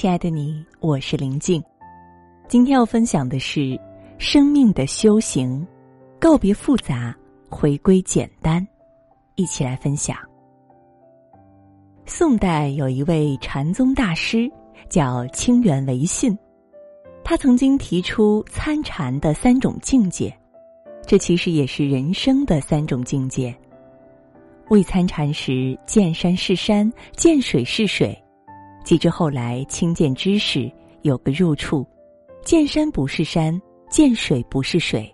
亲爱的你，我是林静。今天要分享的是生命的修行，告别复杂，回归简单。一起来分享。宋代有一位禅宗大师叫清源维信，他曾经提出参禅的三种境界，这其实也是人生的三种境界。未参禅时，见山是山，见水是水；及至后来清见知识，有个入处，见山不是山，见水不是水。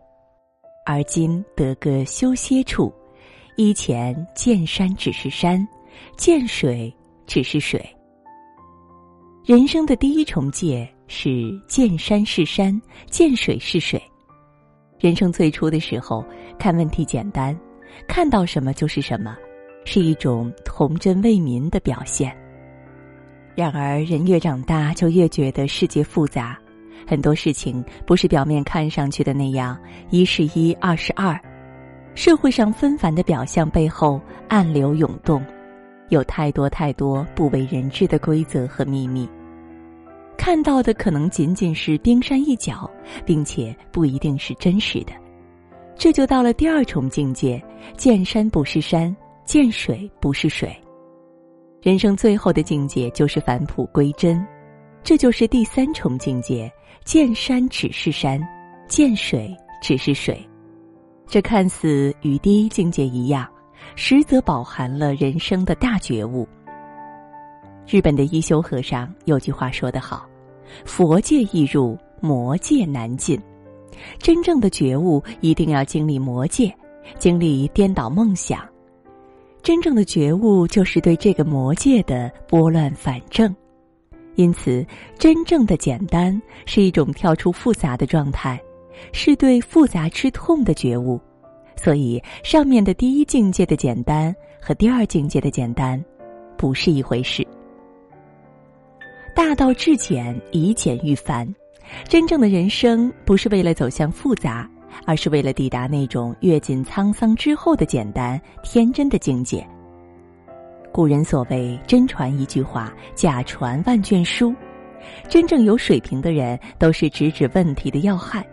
而今得个修歇处，以前见山只是山，见水只是水。人生的第一重界是见山是山，见水是水。人生最初的时候，看问题简单，看到什么就是什么。是一种童真为民的表现。然而，人越长大，就越觉得世界复杂，很多事情不是表面看上去的那样，一是一，二是二。社会上纷繁的表象背后，暗流涌动，有太多太多不为人知的规则和秘密。看到的可能仅仅是冰山一角，并且不一定是真实的。这就到了第二重境界：见山不是山。见水不是水，人生最后的境界就是返璞归真，这就是第三重境界：见山只是山，见水只是水。这看似与第一境界一样，实则饱含了人生的大觉悟。日本的一休和尚有句话说得好：“佛界易入，魔界难进。”真正的觉悟一定要经历魔界，经历颠倒梦想。真正的觉悟就是对这个魔界的拨乱反正，因此，真正的简单是一种跳出复杂的状态，是对复杂之痛的觉悟。所以，上面的第一境界的简单和第二境界的简单，不是一回事。大道至简，以简驭繁。真正的人生不是为了走向复杂。而是为了抵达那种阅尽沧桑之后的简单天真的境界。古人所谓“真传一句话，假传万卷书”，真正有水平的人都是直指问题的要害。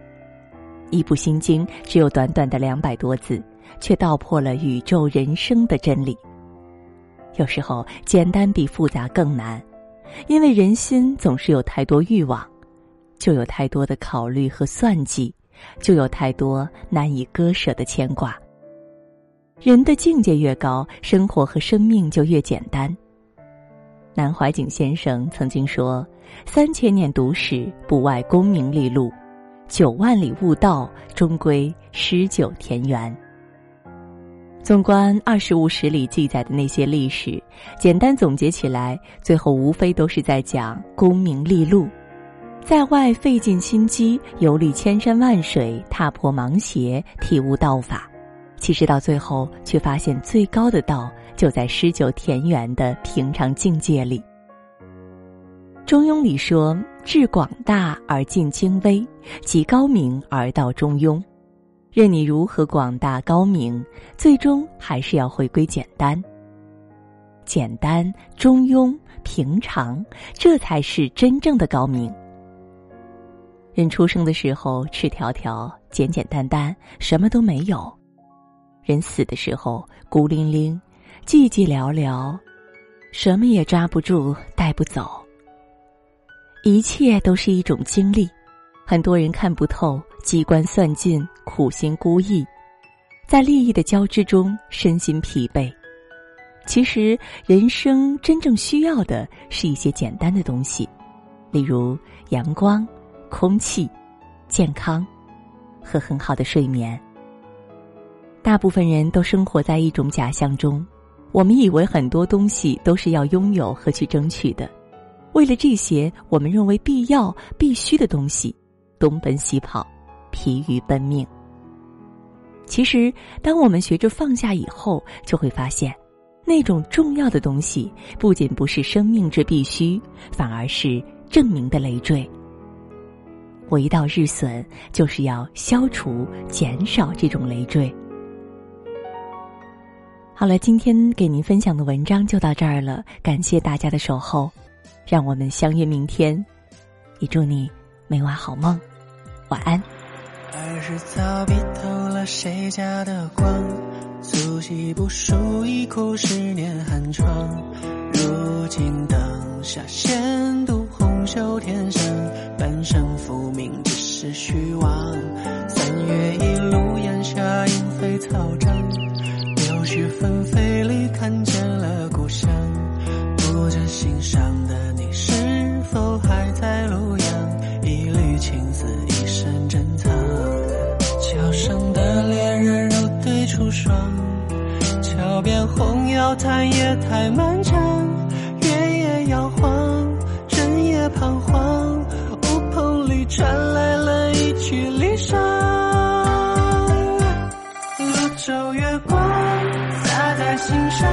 一部《心经》只有短短的两百多字，却道破了宇宙人生的真理。有时候，简单比复杂更难，因为人心总是有太多欲望，就有太多的考虑和算计。就有太多难以割舍的牵挂。人的境界越高，生活和生命就越简单。南怀瑾先生曾经说：“三千年读史，不外功名利禄；九万里悟道，终归诗酒田园。”纵观《二十五史》里记载的那些历史，简单总结起来，最后无非都是在讲功名利禄。在外费尽心机，游历千山万水，踏破芒鞋，体悟道法。其实到最后，却发现最高的道就在诗酒田园的平常境界里。《中庸》里说：“至广大而尽精微，极高明而道中庸。”任你如何广大高明，最终还是要回归简单。简单、中庸、平常，这才是真正的高明。人出生的时候赤条条、简简单单，什么都没有；人死的时候孤零零、寂寂寥寥，什么也抓不住、带不走。一切都是一种经历，很多人看不透，机关算尽，苦心孤诣，在利益的交织中身心疲惫。其实，人生真正需要的是一些简单的东西，例如阳光。空气、健康和很好的睡眠。大部分人都生活在一种假象中，我们以为很多东西都是要拥有和去争取的。为了这些我们认为必要、必须的东西，东奔西跑，疲于奔命。其实，当我们学着放下以后，就会发现，那种重要的东西不仅不是生命之必须，反而是证明的累赘。我一到日损，就是要消除、减少这种累赘。好了，今天给您分享的文章就到这儿了，感谢大家的守候。让我们相约明天。也祝你每晚好梦，晚安。儿时早别偷了谁家的光，素习不输一哭十年寒窗。如今灯下闲读红袖添香，半生浮名只是虚妄。三月一路烟霞莺飞草长，柳絮纷飞里看见了故乡。不知心上的你是否还在庐阳？一缕青丝一身珍藏。桥上的恋人如对出霜，桥边红药叹夜太漫长，月夜摇晃，人也彷徨。传来了一曲离殇，泸州月光洒在心上，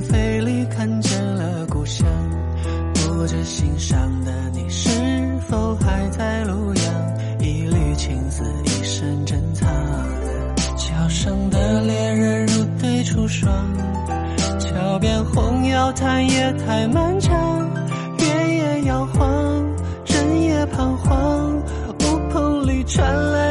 飞里看见了故乡，不知心上的你是否还在庐阳，一缕青丝一身珍藏，桥上的恋人如对出双，桥边红药叹夜太漫长，月也摇晃，人也彷徨，乌篷里传来。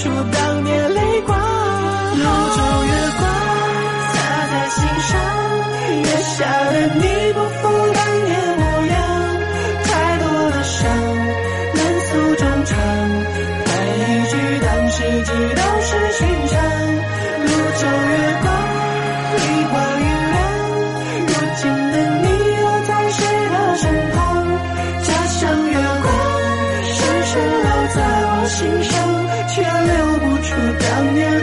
出当年泪光庐州月光洒在心上月下的你不复当年模样太多的伤难诉衷肠叹一句当时只道是寻常庐州月光梨花雨凉如今的你又在谁的身旁家乡月光深深烙在我心上 향해